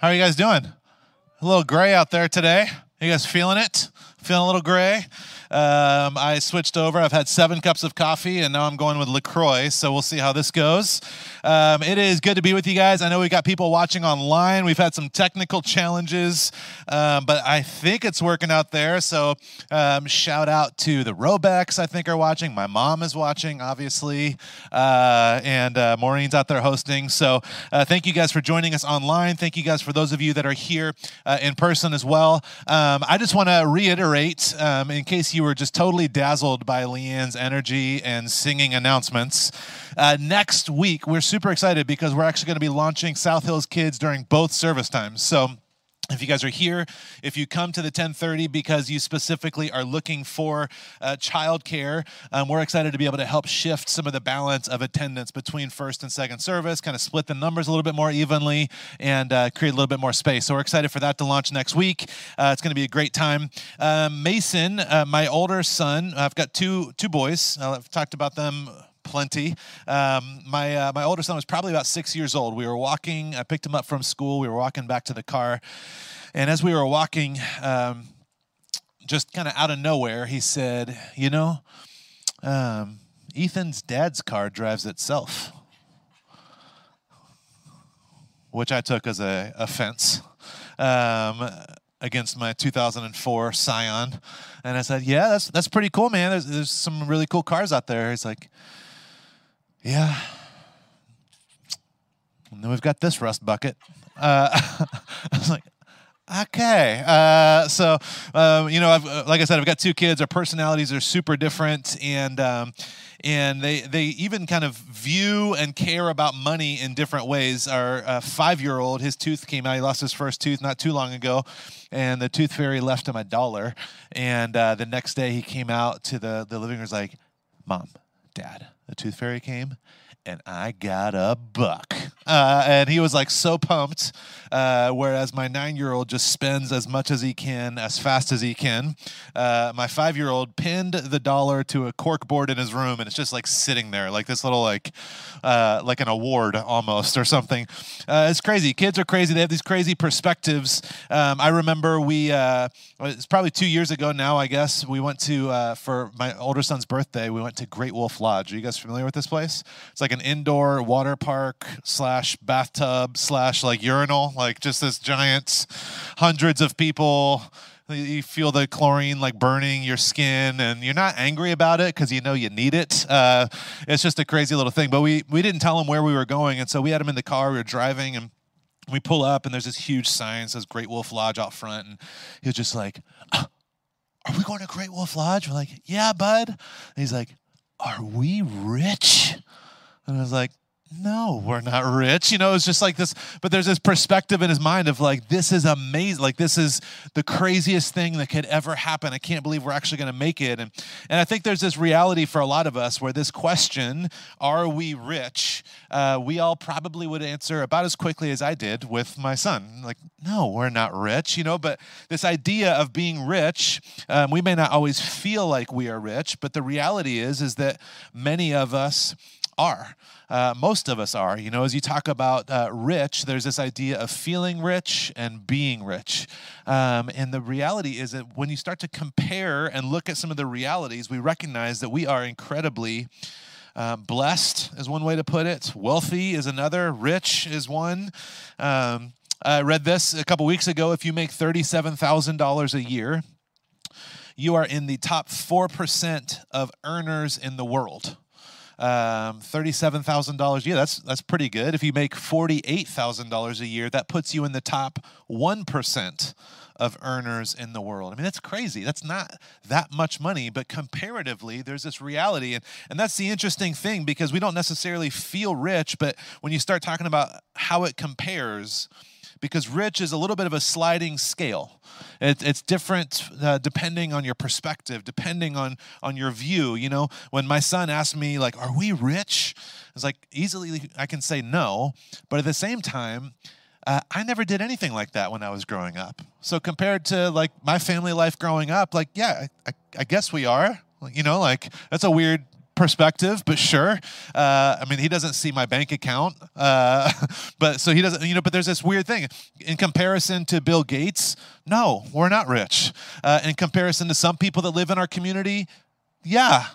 How are you guys doing? A little gray out there today. You guys feeling it? Feeling a little gray? Um, I switched over. I've had seven cups of coffee, and now I'm going with LaCroix. So we'll see how this goes. Um, it is good to be with you guys. I know we've got people watching online. We've had some technical challenges, um, but I think it's working out there. So um, shout out to the Robecks, I think, are watching. My mom is watching, obviously, uh, and uh, Maureen's out there hosting. So uh, thank you guys for joining us online. Thank you guys for those of you that are here uh, in person as well. Um, I just want to reiterate, um, in case you you were just totally dazzled by Leanne's energy and singing announcements. Uh, next week, we're super excited because we're actually going to be launching South Hills Kids during both service times. So, if you guys are here if you come to the 1030 because you specifically are looking for uh, childcare um, we're excited to be able to help shift some of the balance of attendance between first and second service kind of split the numbers a little bit more evenly and uh, create a little bit more space. So we're excited for that to launch next week. Uh, it's going to be a great time. Um, mason uh, my older son i've got two two boys. I've talked about them plenty. Um, my uh, my older son was probably about six years old. We were walking. I picked him up from school. We were walking back to the car, and as we were walking, um, just kind of out of nowhere, he said, "You know, um, Ethan's dad's car drives itself," which I took as a offense. Um, against my 2004 Scion, and I said, "Yeah, that's that's pretty cool, man. There's there's some really cool cars out there." He's like, yeah. And then we've got this rust bucket. Uh, I was like, okay. Uh, so, um, you know, I've, uh, like I said, I've got two kids. Our personalities are super different, and um, and they they even kind of view and care about money in different ways. Our uh, five year old, his tooth came out. He lost his first tooth not too long ago, and the tooth fairy left him a dollar. And uh, the next day, he came out to the the living room. Was like, "Mom, Dad." the tooth fairy came and I got a buck. Uh, and he was like so pumped. Uh, whereas my nine year old just spends as much as he can, as fast as he can. Uh, my five year old pinned the dollar to a cork board in his room, and it's just like sitting there, like this little, like, uh, like an award almost or something. Uh, it's crazy. Kids are crazy. They have these crazy perspectives. Um, I remember we, uh, it's probably two years ago now, I guess, we went to, for my older son's birthday, we went to Great Wolf Lodge. Are you guys familiar with this place? It's like an indoor water park slash bathtub slash like urinal, like just this giant, hundreds of people. You feel the chlorine like burning your skin, and you're not angry about it because you know you need it. Uh, it's just a crazy little thing. But we we didn't tell him where we were going, and so we had him in the car. We were driving, and we pull up, and there's this huge sign says Great Wolf Lodge out front, and he was just like. are we going to Great Wolf Lodge? We're like, yeah, bud. And he's like, are we rich? And I was like, no, we're not rich. You know, it's just like this, but there's this perspective in his mind of like, this is amazing. Like, this is the craziest thing that could ever happen. I can't believe we're actually going to make it. And, and I think there's this reality for a lot of us where this question, are we rich? Uh, we all probably would answer about as quickly as I did with my son. Like, no, we're not rich, you know, but this idea of being rich, um, we may not always feel like we are rich, but the reality is, is that many of us are. Uh, most of us are. You know, as you talk about uh, rich, there's this idea of feeling rich and being rich. Um, and the reality is that when you start to compare and look at some of the realities, we recognize that we are incredibly. Uh, blessed is one way to put it. Wealthy is another. Rich is one. Um, I read this a couple weeks ago. If you make $37,000 a year, you are in the top 4% of earners in the world um, $37,000 a year. That's, that's pretty good. If you make $48,000 a year, that puts you in the top 1% of earners in the world. I mean, that's crazy. That's not that much money, but comparatively, there's this reality. And, and that's the interesting thing because we don't necessarily feel rich, but when you start talking about how it compares, because rich is a little bit of a sliding scale. It, it's different uh, depending on your perspective, depending on on your view. You know, when my son asked me like, "Are we rich?" It's like easily I can say no, but at the same time. Uh, I never did anything like that when I was growing up. So compared to like my family life growing up, like yeah, I, I, guess we are. You know, like that's a weird perspective, but sure. Uh, I mean, he doesn't see my bank account, uh, but so he doesn't, you know. But there's this weird thing in comparison to Bill Gates. No, we're not rich. Uh, in comparison to some people that live in our community, yeah.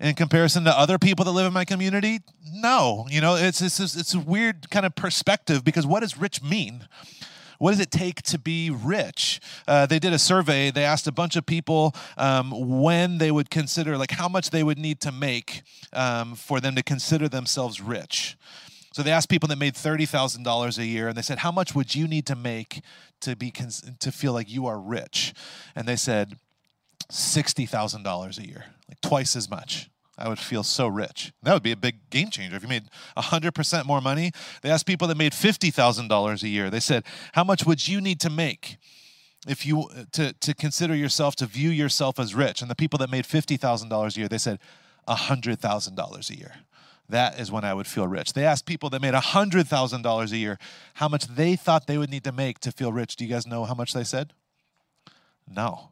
In comparison to other people that live in my community, no. You know, it's it's it's a weird kind of perspective because what does rich mean? What does it take to be rich? Uh, they did a survey. They asked a bunch of people um, when they would consider, like, how much they would need to make um, for them to consider themselves rich. So they asked people that made thirty thousand dollars a year, and they said, "How much would you need to make to be cons- to feel like you are rich?" And they said, sixty thousand dollars a year, like twice as much. I would feel so rich. That would be a big game changer. If you made 100% more money, they asked people that made $50,000 a year. They said, How much would you need to make? If you to, to consider yourself to view yourself as rich, and the people that made fifty thousand dollars a year, they said hundred thousand dollars a year. That is when I would feel rich. They asked people that made hundred thousand dollars a year how much they thought they would need to make to feel rich. Do you guys know how much they said? No,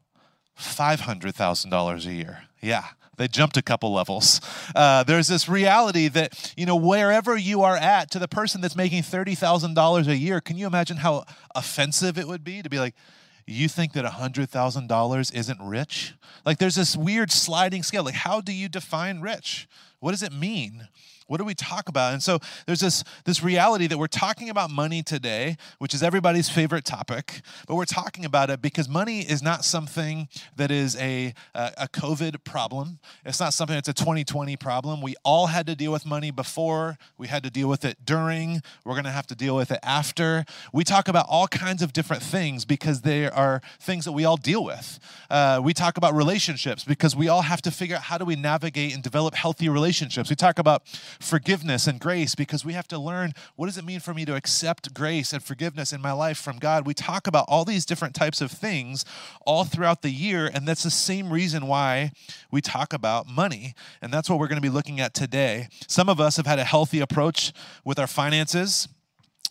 five hundred thousand dollars a year. Yeah, they jumped a couple levels. Uh, there's this reality that, you know, wherever you are at, to the person that's making $30,000 a year, can you imagine how offensive it would be to be like, you think that $100,000 isn't rich? Like, there's this weird sliding scale. Like, how do you define rich? What does it mean? What do we talk about? And so there's this, this reality that we're talking about money today, which is everybody's favorite topic, but we're talking about it because money is not something that is a, a, a COVID problem. It's not something that's a 2020 problem. We all had to deal with money before, we had to deal with it during, we're going to have to deal with it after. We talk about all kinds of different things because they are things that we all deal with. Uh, we talk about relationships because we all have to figure out how do we navigate and develop healthy relationships. We talk about forgiveness and grace because we have to learn what does it mean for me to accept grace and forgiveness in my life from God. We talk about all these different types of things all throughout the year, and that's the same reason why we talk about money. And that's what we're going to be looking at today. Some of us have had a healthy approach with our finances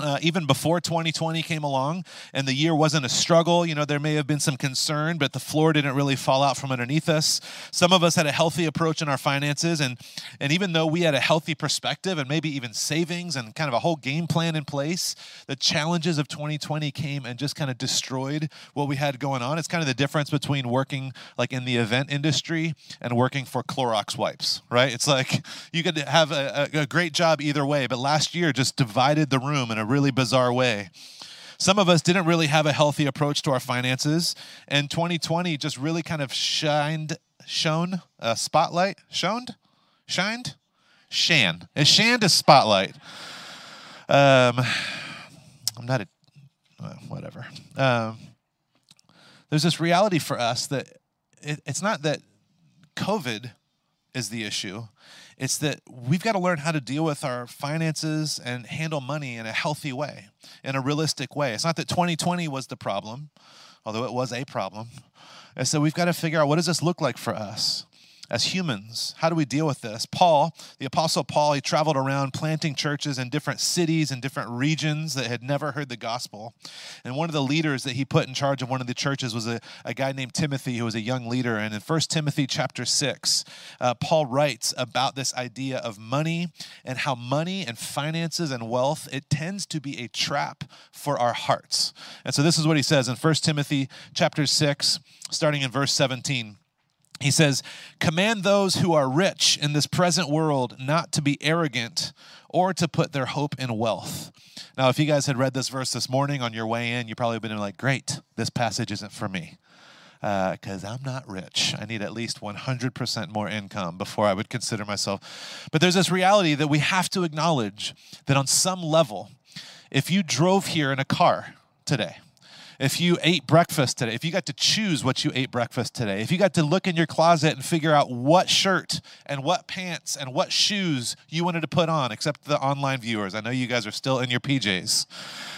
uh, even before 2020 came along and the year wasn't a struggle, you know, there may have been some concern, but the floor didn't really fall out from underneath us. Some of us had a healthy approach in our finances, and, and even though we had a healthy perspective and maybe even savings and kind of a whole game plan in place, the challenges of 2020 came and just kind of destroyed what we had going on. It's kind of the difference between working like in the event industry and working for Clorox wipes, right? It's like you could have a, a, a great job either way, but last year just divided the room in a really bizarre way. Some of us didn't really have a healthy approach to our finances, and 2020 just really kind of shined, shone a spotlight, shoned, shined, shan. It shined a spotlight. Um, I'm not a, uh, whatever. Um, there's this reality for us that it, it's not that COVID is the issue. It's that we've got to learn how to deal with our finances and handle money in a healthy way, in a realistic way. It's not that 2020 was the problem, although it was a problem. And so we've got to figure out what does this look like for us? As humans? How do we deal with this? Paul, the Apostle Paul, he traveled around planting churches in different cities and different regions that had never heard the gospel. And one of the leaders that he put in charge of one of the churches was a, a guy named Timothy, who was a young leader. And in 1 Timothy chapter 6, uh, Paul writes about this idea of money and how money and finances and wealth, it tends to be a trap for our hearts. And so this is what he says in 1 Timothy chapter 6, starting in verse 17. He says, Command those who are rich in this present world not to be arrogant or to put their hope in wealth. Now, if you guys had read this verse this morning on your way in, you probably would have been like, Great, this passage isn't for me. Because uh, I'm not rich. I need at least 100% more income before I would consider myself. But there's this reality that we have to acknowledge that on some level, if you drove here in a car today, if you ate breakfast today, if you got to choose what you ate breakfast today, if you got to look in your closet and figure out what shirt and what pants and what shoes you wanted to put on, except the online viewers, I know you guys are still in your PJs.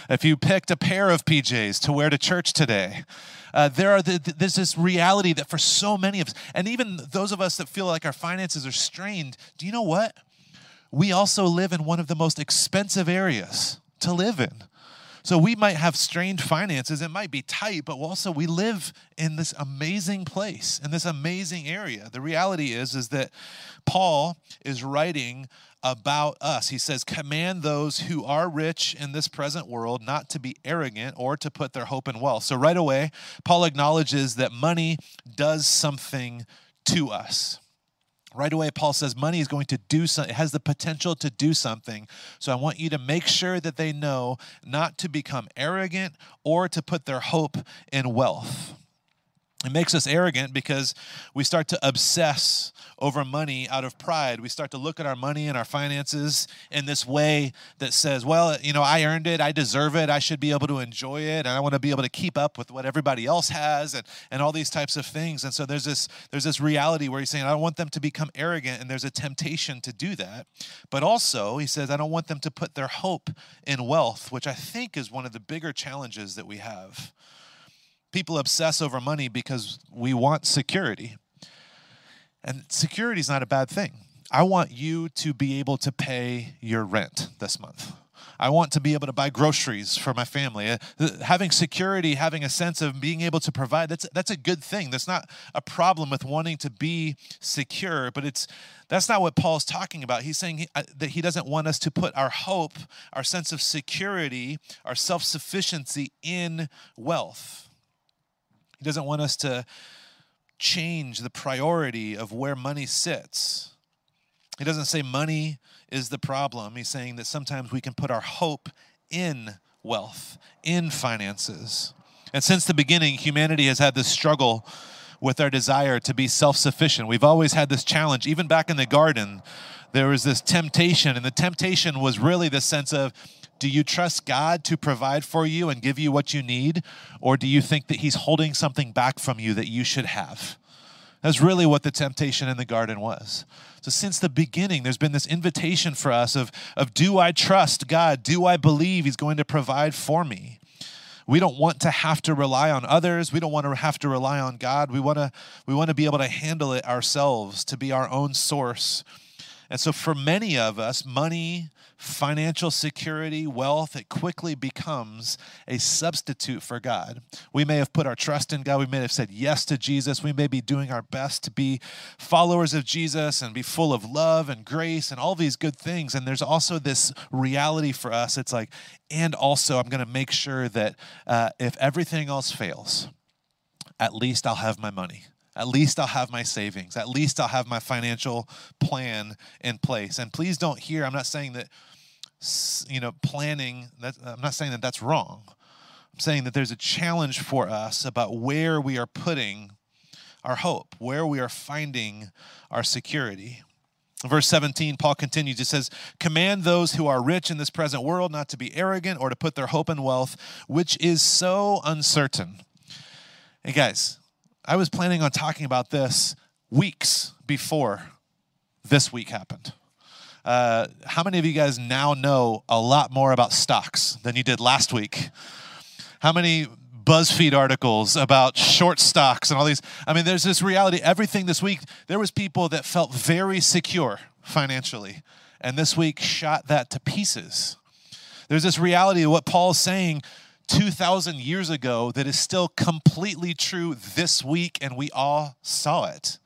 If you picked a pair of PJs to wear to church today, uh, there are the, there's this reality that for so many of us, and even those of us that feel like our finances are strained, do you know what? We also live in one of the most expensive areas to live in. So we might have strained finances. It might be tight, but also we live in this amazing place, in this amazing area. The reality is, is that Paul is writing about us. He says, Command those who are rich in this present world not to be arrogant or to put their hope in wealth. So right away, Paul acknowledges that money does something to us. Right away, Paul says money is going to do something, has the potential to do something. So I want you to make sure that they know not to become arrogant or to put their hope in wealth. It makes us arrogant because we start to obsess over money out of pride. We start to look at our money and our finances in this way that says, well, you know, I earned it, I deserve it, I should be able to enjoy it, and I want to be able to keep up with what everybody else has and, and all these types of things. And so there's this there's this reality where he's saying, I don't want them to become arrogant, and there's a temptation to do that. But also, he says, I don't want them to put their hope in wealth, which I think is one of the bigger challenges that we have people obsess over money because we want security. And security is not a bad thing. I want you to be able to pay your rent this month. I want to be able to buy groceries for my family. Uh, having security, having a sense of being able to provide, that's, that's a good thing. That's not a problem with wanting to be secure, but it's that's not what Paul's talking about. He's saying uh, that he doesn't want us to put our hope, our sense of security, our self sufficiency in wealth. He doesn't want us to change the priority of where money sits. He doesn't say money is the problem. He's saying that sometimes we can put our hope in wealth, in finances. And since the beginning, humanity has had this struggle with our desire to be self sufficient. We've always had this challenge. Even back in the garden, there was this temptation, and the temptation was really the sense of do you trust God to provide for you and give you what you need? Or do you think that He's holding something back from you that you should have? That's really what the temptation in the garden was. So, since the beginning, there's been this invitation for us of, of do I trust God? Do I believe He's going to provide for me? We don't want to have to rely on others. We don't want to have to rely on God. We want to, we want to be able to handle it ourselves, to be our own source. And so, for many of us, money, financial security, wealth, it quickly becomes a substitute for God. We may have put our trust in God. We may have said yes to Jesus. We may be doing our best to be followers of Jesus and be full of love and grace and all these good things. And there's also this reality for us. It's like, and also, I'm going to make sure that uh, if everything else fails, at least I'll have my money. At least I'll have my savings. At least I'll have my financial plan in place. And please don't hear, I'm not saying that you know, planning, that, I'm not saying that that's wrong. I'm saying that there's a challenge for us about where we are putting our hope, where we are finding our security. Verse 17, Paul continues. He says, Command those who are rich in this present world not to be arrogant or to put their hope in wealth, which is so uncertain. Hey, guys, I was planning on talking about this weeks before this week happened. Uh, how many of you guys now know a lot more about stocks than you did last week? How many BuzzFeed articles about short stocks and all these? I mean, there's this reality. Everything this week, there was people that felt very secure financially, and this week shot that to pieces. There's this reality of what Paul's saying 2,000 years ago that is still completely true this week, and we all saw it.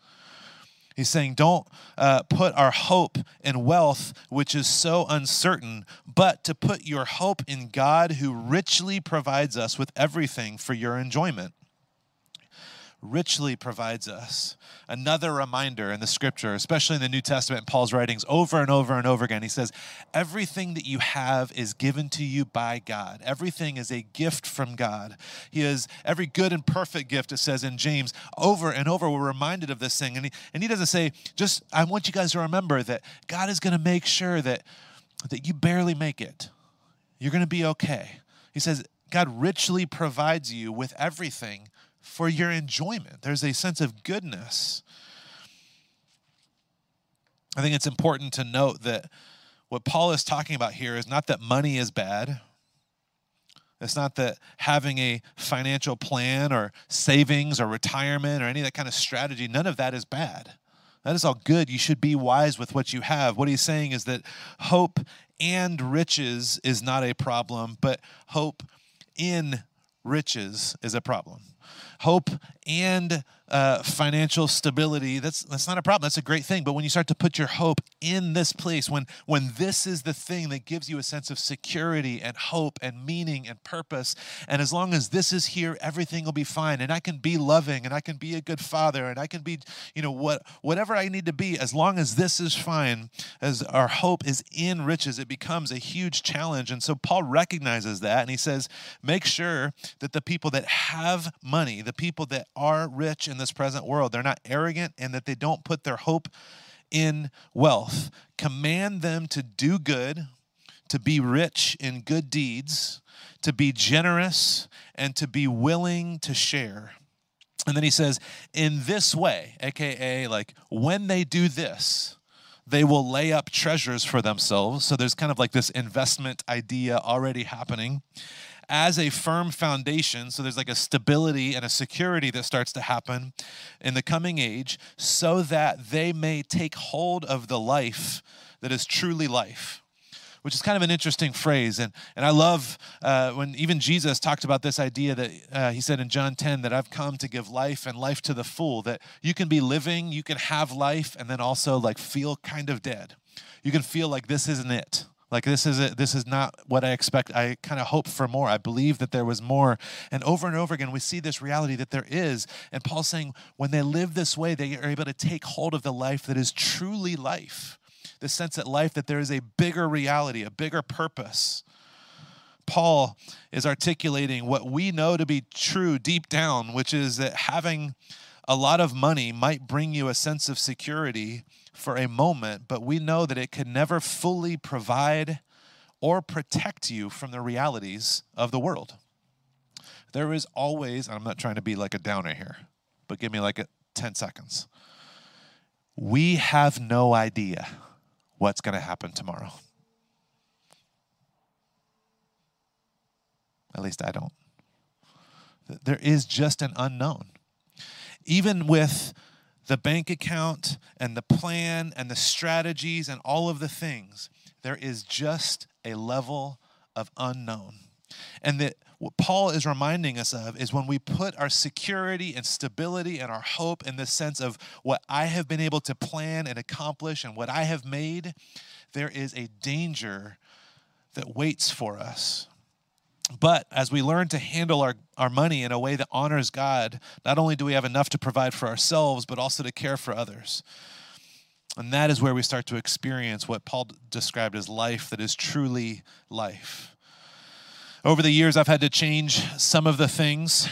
He's saying, don't uh, put our hope in wealth, which is so uncertain, but to put your hope in God who richly provides us with everything for your enjoyment richly provides us. Another reminder in the scripture, especially in the New Testament, Paul's writings over and over and over again. He says, Everything that you have is given to you by God. Everything is a gift from God. He is every good and perfect gift, it says in James. Over and over, we're reminded of this thing. And he, and he doesn't say, just, I want you guys to remember that God is going to make sure that, that you barely make it. You're going to be okay. He says, God richly provides you with everything for your enjoyment. There's a sense of goodness. I think it's important to note that what Paul is talking about here is not that money is bad. It's not that having a financial plan or savings or retirement or any of that kind of strategy, none of that is bad. That is all good. You should be wise with what you have. What he's saying is that hope and riches is not a problem, but hope in riches is a problem. Hope and uh, financial stability, that's, that's not a problem. That's a great thing. But when you start to put your hope in this place, when, when this is the thing that gives you a sense of security and hope and meaning and purpose, and as long as this is here, everything will be fine. And I can be loving and I can be a good father and I can be, you know, what, whatever I need to be, as long as this is fine, as our hope is in riches, it becomes a huge challenge. And so Paul recognizes that and he says, make sure that the people that have money, the people that are rich in this present world. They're not arrogant and that they don't put their hope in wealth. Command them to do good, to be rich in good deeds, to be generous, and to be willing to share. And then he says, in this way, aka, like when they do this, they will lay up treasures for themselves. So there's kind of like this investment idea already happening as a firm foundation. So there's like a stability and a security that starts to happen in the coming age so that they may take hold of the life that is truly life which is kind of an interesting phrase. And, and I love uh, when even Jesus talked about this idea that uh, he said in John 10 that I've come to give life and life to the full, that you can be living, you can have life, and then also like feel kind of dead. You can feel like this isn't it. Like this is it. This is not what I expect. I kind of hope for more. I believe that there was more. And over and over again, we see this reality that there is. And Paul's saying, when they live this way, they are able to take hold of the life that is truly life. The sense that life, that there is a bigger reality, a bigger purpose. Paul is articulating what we know to be true deep down, which is that having a lot of money might bring you a sense of security for a moment, but we know that it can never fully provide or protect you from the realities of the world. There is always, I'm not trying to be like a downer here, but give me like a 10 seconds. We have no idea what's going to happen tomorrow. At least I don't. There is just an unknown. Even with the bank account and the plan and the strategies and all of the things, there is just a level of unknown. And that what Paul is reminding us of is when we put our security and stability and our hope in the sense of what I have been able to plan and accomplish and what I have made, there is a danger that waits for us. But as we learn to handle our, our money in a way that honors God, not only do we have enough to provide for ourselves, but also to care for others. And that is where we start to experience what Paul described as life that is truly life. Over the years, I've had to change some of the things,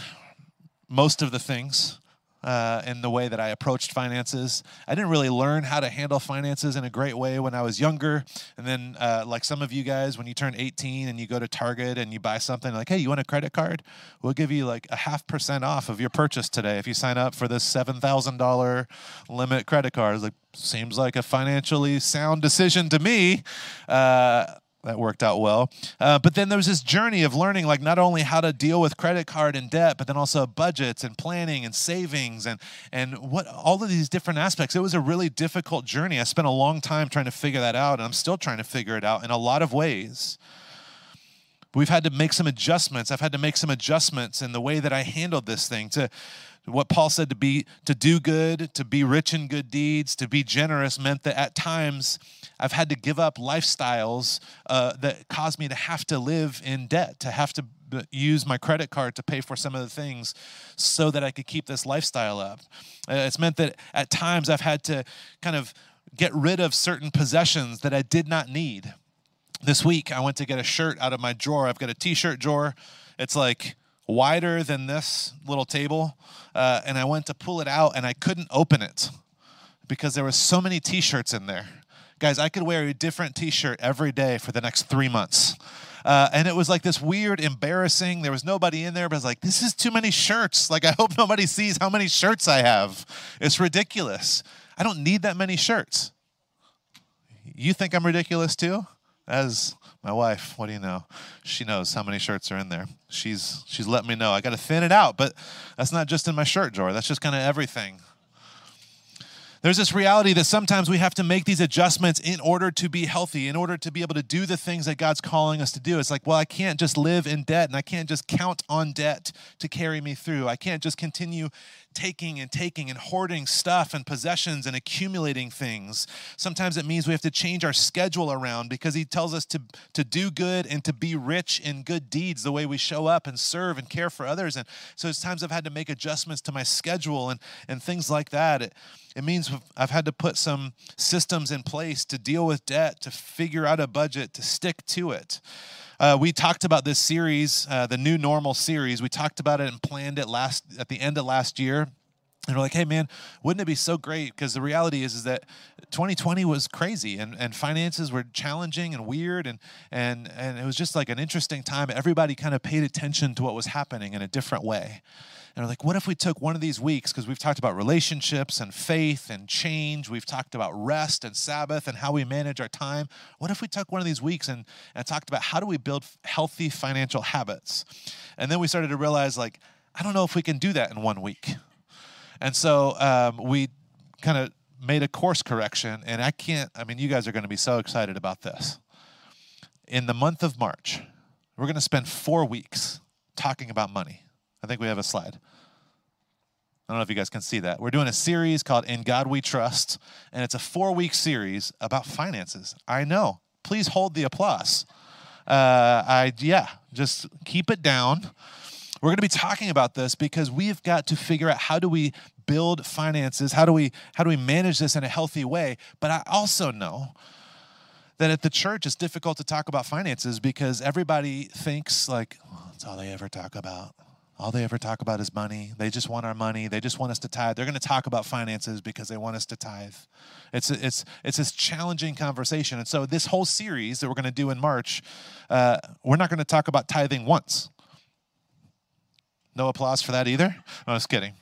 most of the things uh, in the way that I approached finances. I didn't really learn how to handle finances in a great way when I was younger. And then, uh, like some of you guys, when you turn 18 and you go to Target and you buy something, like, hey, you want a credit card? We'll give you like a half percent off of your purchase today if you sign up for this $7,000 limit credit card. It's like, seems like a financially sound decision to me. Uh, that worked out well. Uh, but then there was this journey of learning, like not only how to deal with credit card and debt, but then also budgets and planning and savings and and what all of these different aspects. It was a really difficult journey. I spent a long time trying to figure that out, and I'm still trying to figure it out in a lot of ways. We've had to make some adjustments. I've had to make some adjustments in the way that I handled this thing to what Paul said to be to do good, to be rich in good deeds, to be generous meant that at times I've had to give up lifestyles uh, that caused me to have to live in debt, to have to use my credit card to pay for some of the things so that I could keep this lifestyle up. Uh, it's meant that at times I've had to kind of get rid of certain possessions that I did not need. This week I went to get a shirt out of my drawer. I've got a t-shirt drawer. It's like wider than this little table, uh, and I went to pull it out and I couldn't open it because there were so many t-shirts in there. Guys, I could wear a different t shirt every day for the next three months. Uh, and it was like this weird, embarrassing. There was nobody in there, but I was like, this is too many shirts. Like, I hope nobody sees how many shirts I have. It's ridiculous. I don't need that many shirts. You think I'm ridiculous too? As my wife, what do you know? She knows how many shirts are in there. She's she's let me know. I got to thin it out, but that's not just in my shirt drawer. That's just kind of everything. There's this reality that sometimes we have to make these adjustments in order to be healthy, in order to be able to do the things that God's calling us to do. It's like, well, I can't just live in debt and I can't just count on debt to carry me through. I can't just continue taking and taking and hoarding stuff and possessions and accumulating things. Sometimes it means we have to change our schedule around because he tells us to, to do good and to be rich in good deeds, the way we show up and serve and care for others. And so it's times I've had to make adjustments to my schedule and, and things like that. It, it means I've had to put some systems in place to deal with debt, to figure out a budget, to stick to it. Uh, we talked about this series, uh, the new normal series. We talked about it and planned it last at the end of last year. And we're like, hey man, wouldn't it be so great? Because the reality is, is that 2020 was crazy and, and finances were challenging and weird and and and it was just like an interesting time. Everybody kind of paid attention to what was happening in a different way. And we're like, what if we took one of these weeks? Because we've talked about relationships and faith and change. We've talked about rest and Sabbath and how we manage our time. What if we took one of these weeks and, and talked about how do we build healthy financial habits? And then we started to realize, like, I don't know if we can do that in one week. And so um, we kind of made a course correction. And I can't, I mean, you guys are going to be so excited about this. In the month of March, we're going to spend four weeks talking about money. I think we have a slide. I don't know if you guys can see that. We're doing a series called In God We Trust, and it's a four week series about finances. I know. Please hold the applause. Uh, I yeah, just keep it down. We're going to be talking about this because we've got to figure out how do we build finances, how do we how do we manage this in a healthy way. But I also know that at the church it's difficult to talk about finances because everybody thinks like oh, that's all they ever talk about all they ever talk about is money. They just want our money. They just want us to tithe. They're going to talk about finances because they want us to tithe. It's it's it's this challenging conversation. And so this whole series that we're going to do in March, uh, we're not going to talk about tithing once. No applause for that either. I was kidding.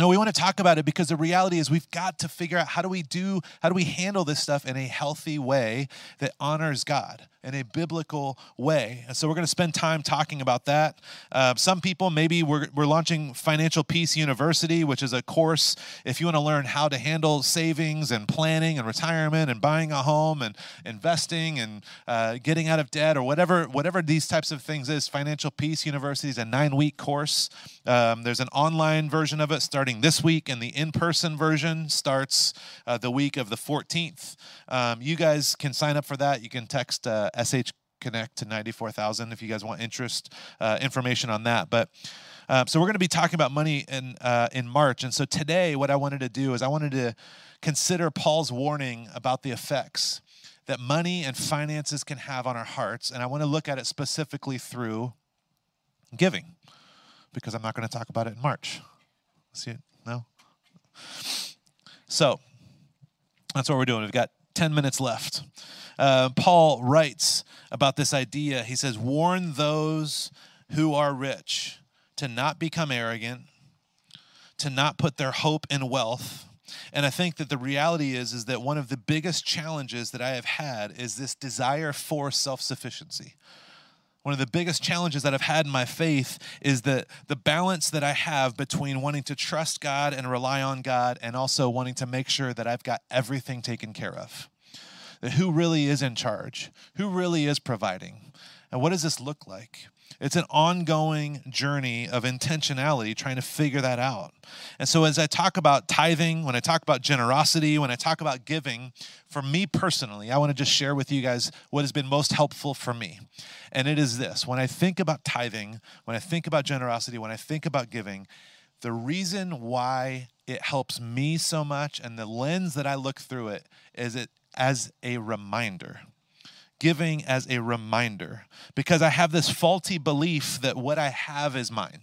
No, we want to talk about it because the reality is we've got to figure out how do we do, how do we handle this stuff in a healthy way that honors God in a biblical way. And so we're going to spend time talking about that. Uh, some people, maybe we're, we're launching Financial Peace University, which is a course if you want to learn how to handle savings and planning and retirement and buying a home and investing and uh, getting out of debt or whatever, whatever these types of things is. Financial Peace University is a nine week course. Um, there's an online version of it starting this week, and the in person version starts uh, the week of the 14th. Um, you guys can sign up for that. You can text uh, SH Connect to 94,000 if you guys want interest uh, information on that. But um, so we're going to be talking about money in uh, in March, and so today what I wanted to do is I wanted to consider Paul's warning about the effects that money and finances can have on our hearts, and I want to look at it specifically through giving, because I'm not going to talk about it in March. See it? No. So that's what we're doing. We've got 10 minutes left uh, Paul writes about this idea. He says, Warn those who are rich to not become arrogant, to not put their hope in wealth. And I think that the reality is is that one of the biggest challenges that I have had is this desire for self-sufficiency. One of the biggest challenges that I've had in my faith is that the balance that I have between wanting to trust God and rely on God and also wanting to make sure that I've got everything taken care of. That who really is in charge, who really is providing, and what does this look like? It's an ongoing journey of intentionality trying to figure that out. And so, as I talk about tithing, when I talk about generosity, when I talk about giving, for me personally, I want to just share with you guys what has been most helpful for me. And it is this when I think about tithing, when I think about generosity, when I think about giving, the reason why it helps me so much and the lens that I look through it is it as a reminder. Giving as a reminder. Because I have this faulty belief that what I have is mine.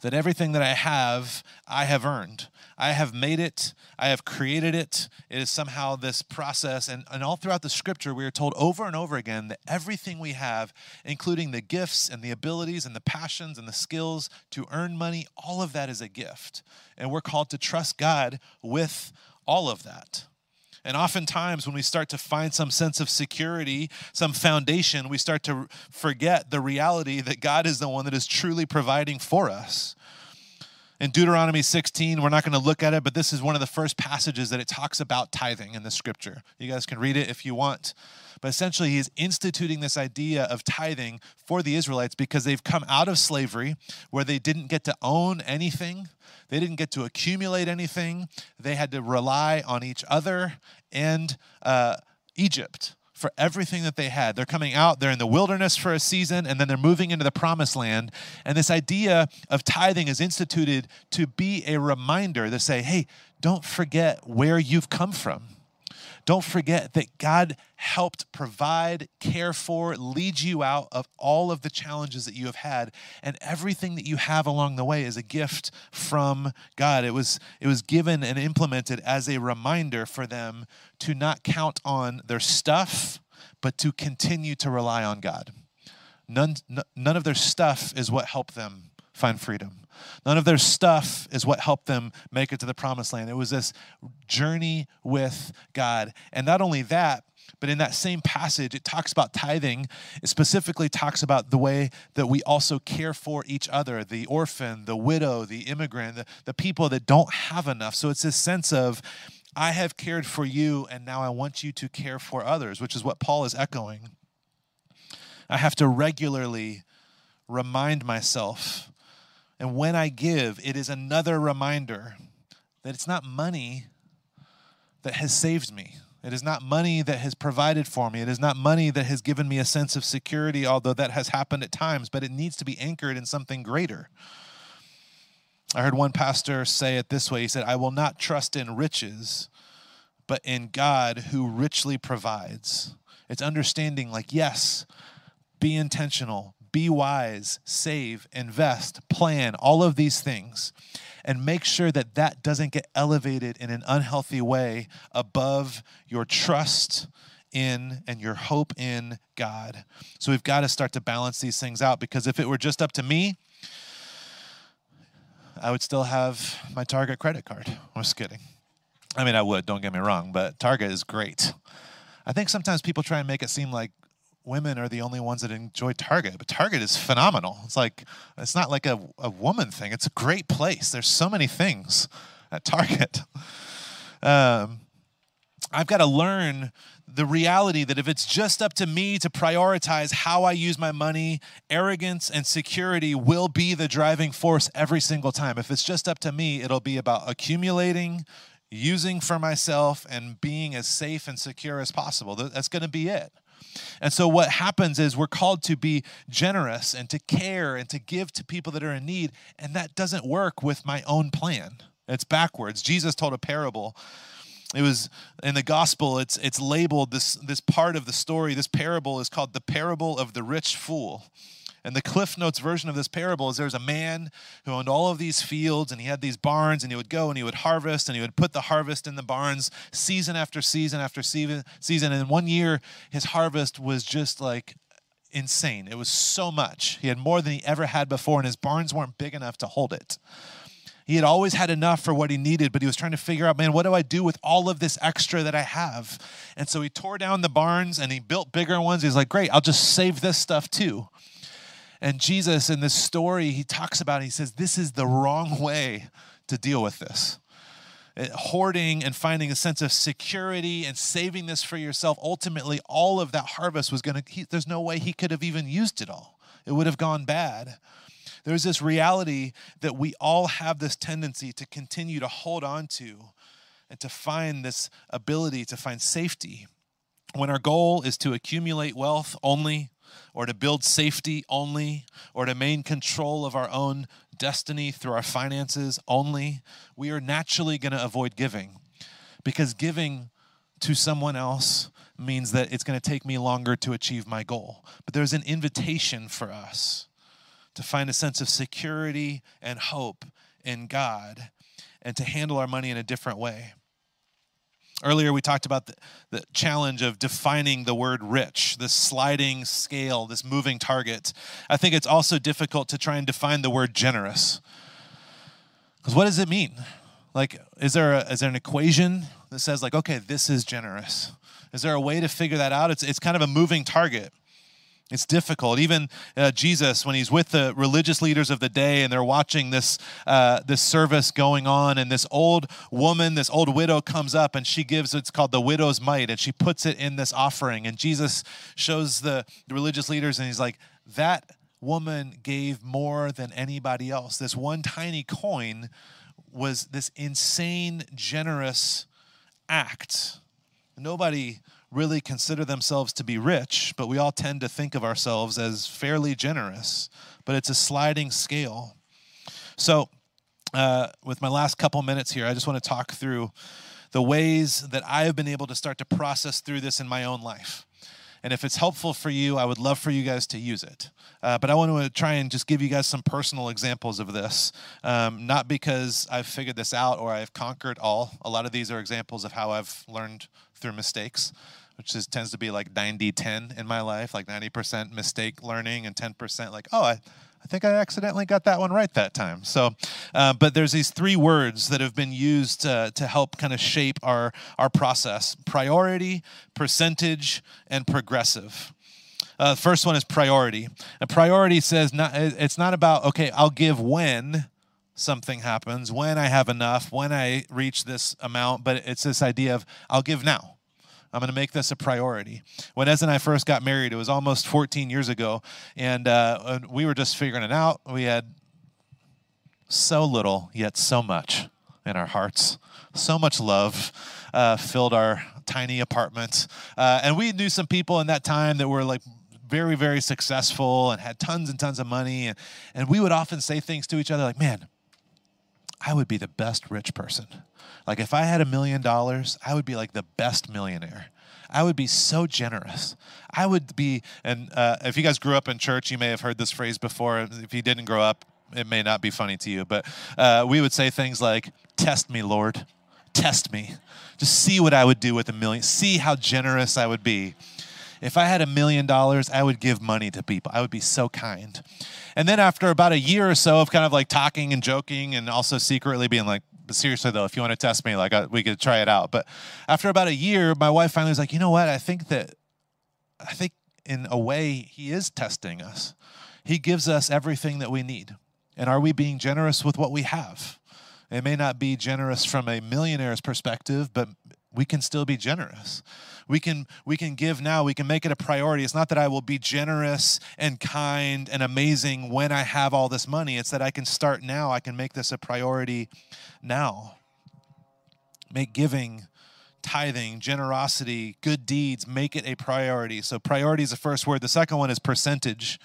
that everything that I have, I have earned. I have made it, I have created it. It is somehow this process. And, and all throughout the scripture, we are told over and over again that everything we have, including the gifts and the abilities and the passions and the skills to earn money, all of that is a gift. And we're called to trust God with all of that. And oftentimes, when we start to find some sense of security, some foundation, we start to forget the reality that God is the one that is truly providing for us. In Deuteronomy 16, we're not going to look at it, but this is one of the first passages that it talks about tithing in the scripture. You guys can read it if you want. But essentially, he's instituting this idea of tithing for the Israelites because they've come out of slavery where they didn't get to own anything, they didn't get to accumulate anything. They had to rely on each other and uh, Egypt for everything that they had. They're coming out, they're in the wilderness for a season, and then they're moving into the promised land. And this idea of tithing is instituted to be a reminder to say, hey, don't forget where you've come from. Don't forget that God helped provide, care for, lead you out of all of the challenges that you have had. And everything that you have along the way is a gift from God. It was, it was given and implemented as a reminder for them to not count on their stuff, but to continue to rely on God. None, none of their stuff is what helped them find freedom. None of their stuff is what helped them make it to the promised land. It was this journey with God. And not only that, but in that same passage, it talks about tithing. It specifically talks about the way that we also care for each other the orphan, the widow, the immigrant, the, the people that don't have enough. So it's this sense of, I have cared for you, and now I want you to care for others, which is what Paul is echoing. I have to regularly remind myself and when I give, it is another reminder that it's not money that has saved me. It is not money that has provided for me. It is not money that has given me a sense of security, although that has happened at times, but it needs to be anchored in something greater. I heard one pastor say it this way He said, I will not trust in riches, but in God who richly provides. It's understanding, like, yes, be intentional, be wise, save, invest, plan, all of these things. And make sure that that doesn't get elevated in an unhealthy way above your trust in and your hope in God. So we've got to start to balance these things out because if it were just up to me, I would still have my Target credit card. I'm just kidding. I mean, I would, don't get me wrong, but Target is great. I think sometimes people try and make it seem like women are the only ones that enjoy Target, but Target is phenomenal. It's like it's not like a, a woman thing. It's a great place. There's so many things at Target. Um, I've got to learn the reality that if it's just up to me to prioritize how I use my money, arrogance and security will be the driving force every single time. If it's just up to me, it'll be about accumulating, using for myself, and being as safe and secure as possible. That's going to be it. And so, what happens is we're called to be generous and to care and to give to people that are in need. And that doesn't work with my own plan. It's backwards. Jesus told a parable. It was in the gospel, it's, it's labeled this, this part of the story. This parable is called the parable of the rich fool. And the Cliff Notes version of this parable is there's a man who owned all of these fields and he had these barns and he would go and he would harvest and he would put the harvest in the barns season after season after season. And in one year, his harvest was just like insane. It was so much. He had more than he ever had before, and his barns weren't big enough to hold it. He had always had enough for what he needed, but he was trying to figure out, man, what do I do with all of this extra that I have? And so he tore down the barns and he built bigger ones. He's like, great, I'll just save this stuff too. And Jesus, in this story, he talks about, he says, this is the wrong way to deal with this. Uh, hoarding and finding a sense of security and saving this for yourself, ultimately, all of that harvest was going to, there's no way he could have even used it all. It would have gone bad. There's this reality that we all have this tendency to continue to hold on to and to find this ability to find safety. When our goal is to accumulate wealth only, or to build safety only, or to maintain control of our own destiny through our finances only, we are naturally going to avoid giving because giving to someone else means that it's going to take me longer to achieve my goal. But there's an invitation for us to find a sense of security and hope in God, and to handle our money in a different way. Earlier, we talked about the, the, challenge of defining the word rich, this sliding scale, this moving target. I think it's also difficult to try and define the word generous. Because what does it mean? Like, is there, a, is there an equation that says, like, okay, this is generous? Is there a way to figure that out? It's, it's kind of a moving target. It's difficult. Even uh, Jesus, when he's with the religious leaders of the day and they're watching this, uh, this service going on, and this old woman, this old widow comes up and she gives it's called the widow's mite, and she puts it in this offering. And Jesus shows the, the religious leaders and he's like, That woman gave more than anybody else. This one tiny coin was this insane, generous act. Nobody really consider themselves to be rich, but we all tend to think of ourselves as fairly generous. But it's a sliding scale. So, uh, with my last couple minutes here, I just want to talk through the ways that I have been able to start to process through this in my own life. And if it's helpful for you, I would love for you guys to use it. Uh, but I want to try and just give you guys some personal examples of this. Um, not because I've figured this out or I've conquered all. A lot of these are examples of how I've learned through mistakes which is, tends to be like 90 10 in my life, like 90% mistake learning and 10% like, oh, I, I think I accidentally got that one right that time. So, uh, but there's these three words that have been used uh, to help kind of shape our, our process priority, percentage, and progressive. Uh, first one is priority. A priority says not, it's not about, okay, I'll give when something happens, when I have enough, when I reach this amount, but it's this idea of I'll give now. I'm going to make this a priority. When Ez and I first got married, it was almost 14 years ago, and, uh, we were just figuring it out. We had so little, yet so much in our hearts. So much love uh, filled our tiny apartment. Uh, and we knew some people in that time that were like very, very successful and had tons and tons of money. And, and we would often say things to each other like, man, I would be the best rich person. Like if I had a million dollars, I would be like the best millionaire. I would be so generous. I would be, and uh, if you guys grew up in church, you may have heard this phrase before. If you didn't grow up, it may not be funny to you, but uh, we would say things like, Test me, Lord. Test me. Just see what I would do with a million. See how generous I would be. If I had a million dollars, I would give money to people. I would be so kind. And then after about a year or so of kind of like talking and joking and also secretly being like, but seriously though, if you want to test me, like I, we could try it out. But after about a year, my wife finally was like, you know what? I think that, I think in a way, he is testing us. He gives us everything that we need. And are we being generous with what we have? It may not be generous from a millionaire's perspective, but we can still be generous. We can we can give now we can make it a priority. It's not that i will be generous and kind and amazing when i have all this money. It's that i can start now. I can make this a priority now. Make giving tithing generosity good deeds make it a priority. So priority is the first word. The second one is percentage.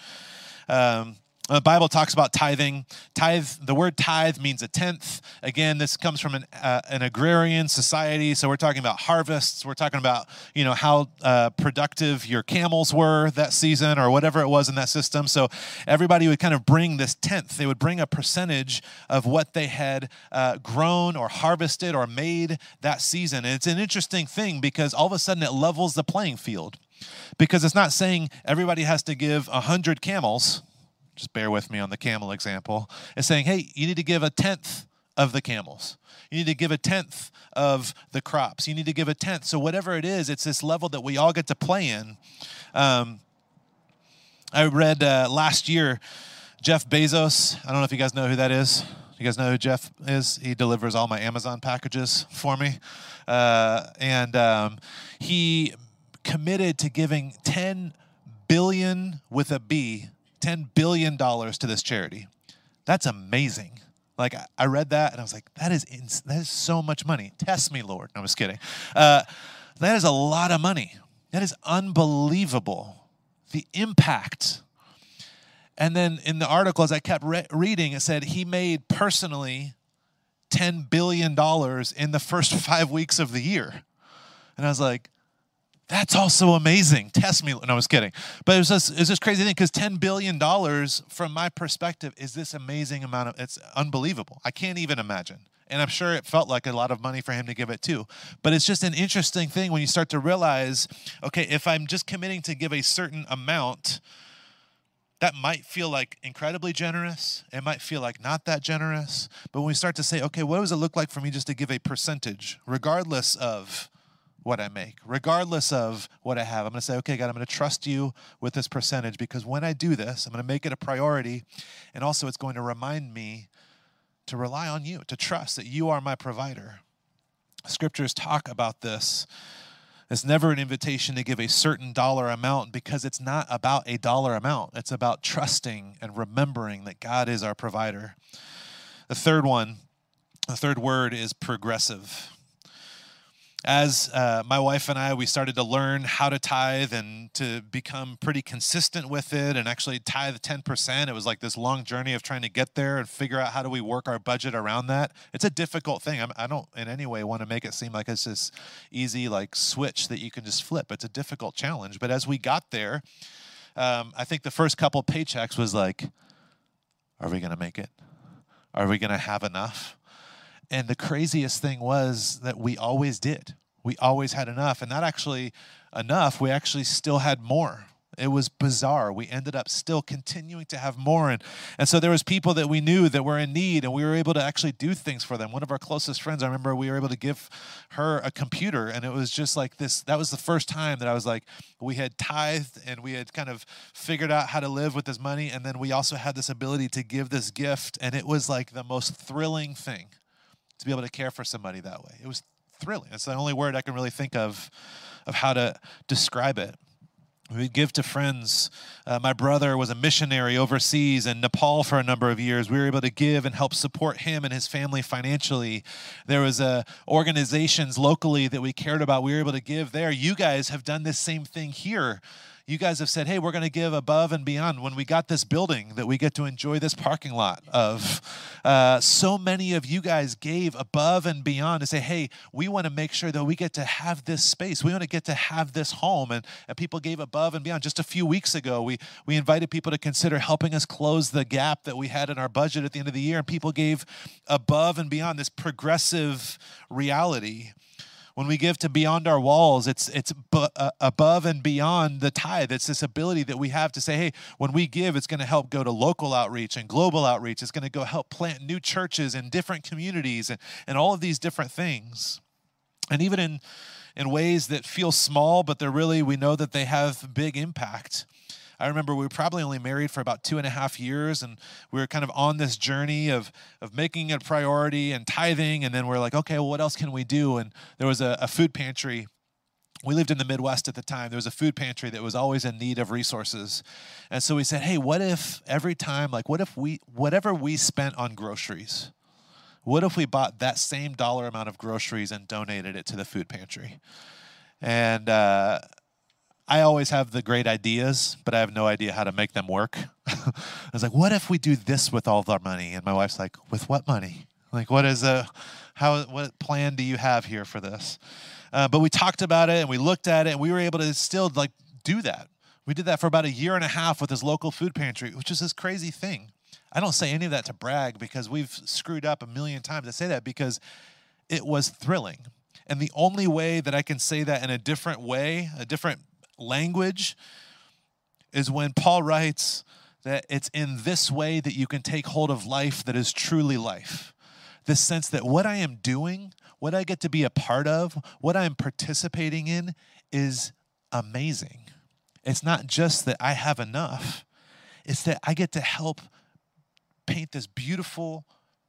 Um, the Bible talks about tithing. Tithe, the word tithe means a tenth. Again, this comes from an, uh, an agrarian society. So we're talking about harvests. We're talking about, you know, how uh, productive your camels were that season or whatever it was in that system. So everybody would kind of bring this tenth. They would bring a percentage of what they had uh, grown or harvested or made that season. And it's an interesting thing because all of a sudden it levels the playing field because it's not saying everybody has to give 100 camels just bear with me on the camel example, is saying, hey, you need to give a tenth of the camels. You need to give a tenth of the crops. You need to give a tenth. So, whatever it is, it's this level that we all get to play in. Um, I read uh, last year Jeff Bezos. I don't know if you guys know who that is. You guys know who Jeff is? He delivers all my Amazon packages for me. Uh, and um, he committed to giving 10 billion with a B $10 billion to this charity. That's amazing. Like I read that and I was like, that is ins- that is so much money. Test me, Lord. No, I'm just kidding. Uh, that is a lot of money. That is unbelievable. The impact. And then in the article, as I kept re- reading, it said he made personally $10 billion in the first five weeks of the year. And I was like, That's also amazing. Test me. No, I was kidding. But it was just, crazy thing because $10 billion, from my perspective, is this amazing amount of, it's unbelievable. I can't even imagine. And I'm sure it felt like a lot of money for him to give it too. But it's just an interesting thing when you start to realize okay, if I'm just committing to give a certain amount, that might feel like incredibly generous. It might feel like not that generous. But when we start to say, okay, what does it look like for me just to give a percentage, regardless of what I make, regardless of what I have. I'm going to say, okay, God, I'm going to trust you with this percentage because when I do this, I'm going to make it a priority. And also, it's going to remind me to rely on you, to trust that you are my provider. Scriptures talk about this. It's never an invitation to give a certain dollar amount because it's not about a dollar amount. It's about trusting and remembering that God is our provider. The third one, the third word is progressive as uh, my wife and I, we started to learn how to tithe and to become pretty consistent with it and actually tithe 10%. It was like this long journey of trying to get there and figure out how do we work our budget around that. It's a difficult thing. I'm, I do not in any way want to make it seem like it's this easy like switch that you can just flip. It's a difficult challenge. But as we got there, um, I think the first couple paychecks was like, are we going to make it? Are we going to have enough? And the craziest thing was that we always did. We always had enough. And not actually enough, we actually still had more. It was bizarre. We ended up still continuing to have more. And, and so there was people that we knew that were in need and we were able to actually do things for them. One of our closest friends, I remember we were able to give her a computer and it was just like this. That was the first time that I was like, we had tithed and we had kind of figured out how to live with this money. And then we also had this ability to give this gift. And it was like the most thrilling thing to be able to care for somebody that way. It was thrilling. It's the only word I can really think of of how to describe it. We'd give to friends. Uh, my brother was a missionary overseas in Nepal for a number of years. We were able to give and help support him and his family financially. There was uh, organizations locally that we cared about. We were able to give there. You guys have done this same thing here you guys have said, hey, we're going to give above and beyond. When we got this building that we get to enjoy this parking lot of, uh, so many of you guys gave above and beyond to say, hey, we want to make sure that we get to have this space. We want to get to have this home. And, and people gave above and beyond. Just a few weeks ago, we, we invited people to consider helping us close the gap that we had in our budget at the end of the year. And people gave above and beyond this progressive reality when we give to beyond our walls, it's it's bu- uh, above and beyond the tithe. It's this ability that we have to say, hey, when we give, it's going to help go to local outreach and global outreach. It's going to go help plant new churches in different communities and, and all of these different things. And even in in ways that feel small, but they're really, we know that they have big impact. I remember we were probably only married for about two and a half years, and we were kind of on this journey of of making it a priority and tithing, and then we're like, okay, well, what else can we do? And there was a, a food pantry we lived in the Midwest at the time. There was a food pantry that was always in need of resources. And so we said, hey, what if every time, like, what if we, whatever we spent on groceries, what if we bought that same dollar amount of groceries and donated it to the food pantry? And uh, I always have the great ideas, but I have no idea how to make them work. I was like, what if we do this with all of our money? And my wife's like, with what money? Like, what is a, how, what plan do you have here for this? Uh, but we talked about it and we looked at it and we were able to still like do that. We did that for about a year and a half with this local food pantry, which is this crazy thing. I don't say any of that to brag because we've screwed up a million times. I say that because it was thrilling. And the only way that I can say that in a different way, a different language is when Paul writes that it's in this way that you can take hold of life that is truly life. This sense that what I am doing, what I get to be a part of, what I'm participating in is amazing. It's not just that I have enough, it's that I get to help paint this beautiful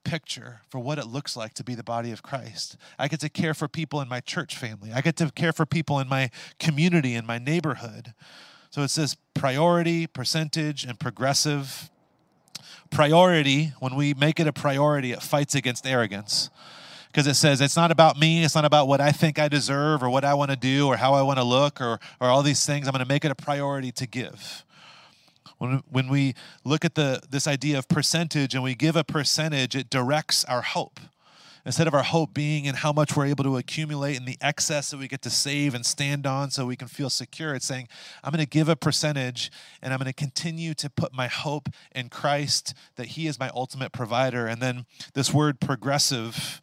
picture for what it looks like to be the body of Christ. I get to care for people in my church family. I get to care for people in my community, in my neighborhood. So it says priority, percentage, and progressive. Priority, when we make it a priority, it fights against arrogance. Because it says it's not about me, it's not about what I think I deserve or what I want to do or how I want to look or, or all these things. I'm going to make it a priority to give. When, when we look at the, this idea of percentage and we give a percentage, it directs our hope. Instead of our hope being in how much we're able to accumulate and the excess that we get to save and stand on so we can feel secure, it's saying, I'm going to give a percentage and I'm going to continue to put my hope in Christ, that He is my ultimate provider. And then this word progressive,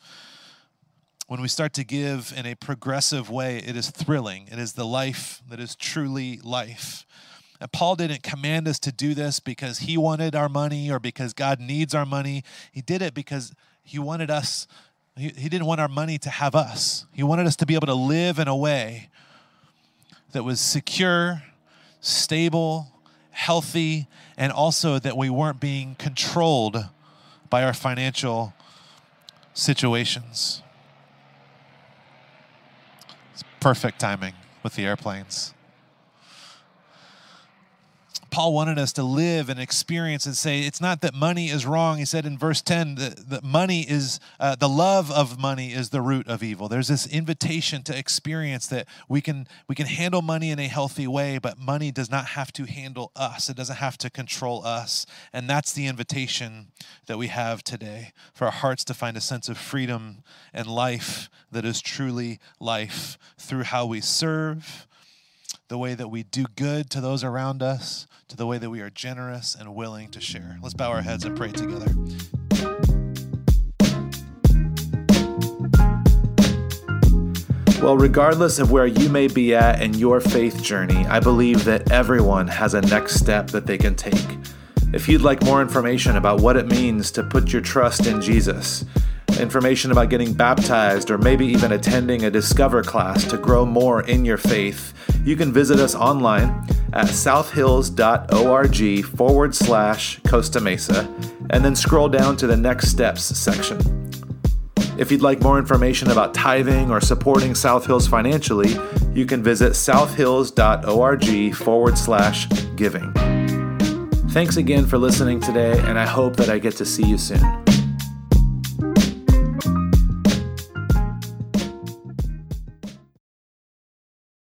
when we start to give in a progressive way, it is thrilling. It is the life that is truly life. And Paul didn't command us to do this because he wanted our money or because God needs our money. He did it because he wanted us, he, he didn't want our money to have us. He wanted us to be able to live in a way that was secure, stable, healthy, and also that we weren't being controlled by our financial situations. It's perfect timing with the airplanes. Paul wanted us to live and experience and say it's not that money is wrong. He said in verse 10 that, that money is, uh, the love of money is the root of evil. There's this invitation to experience that we can, we can handle money in a healthy way, but money does not have to handle us, it doesn't have to control us. And that's the invitation that we have today for our hearts to find a sense of freedom and life that is truly life through how we serve the way that we do good to those around us, to the way that we are generous and willing to share. Let's bow our heads and pray together. Well, regardless of where you may be at in your faith journey, I believe that everyone has a next step that they can take. If you'd like more information about what it means to put your trust in Jesus, information about getting baptized, or maybe even attending a Discover class to grow more in your faith, you can visit us online at southhills.org forward slash Costa Mesa and then scroll down to the Next Steps section. If you'd like more information about tithing or supporting South Hills financially, you can visit southhills.org forward slash giving. Thanks again for listening today, and I hope that I get to see you soon.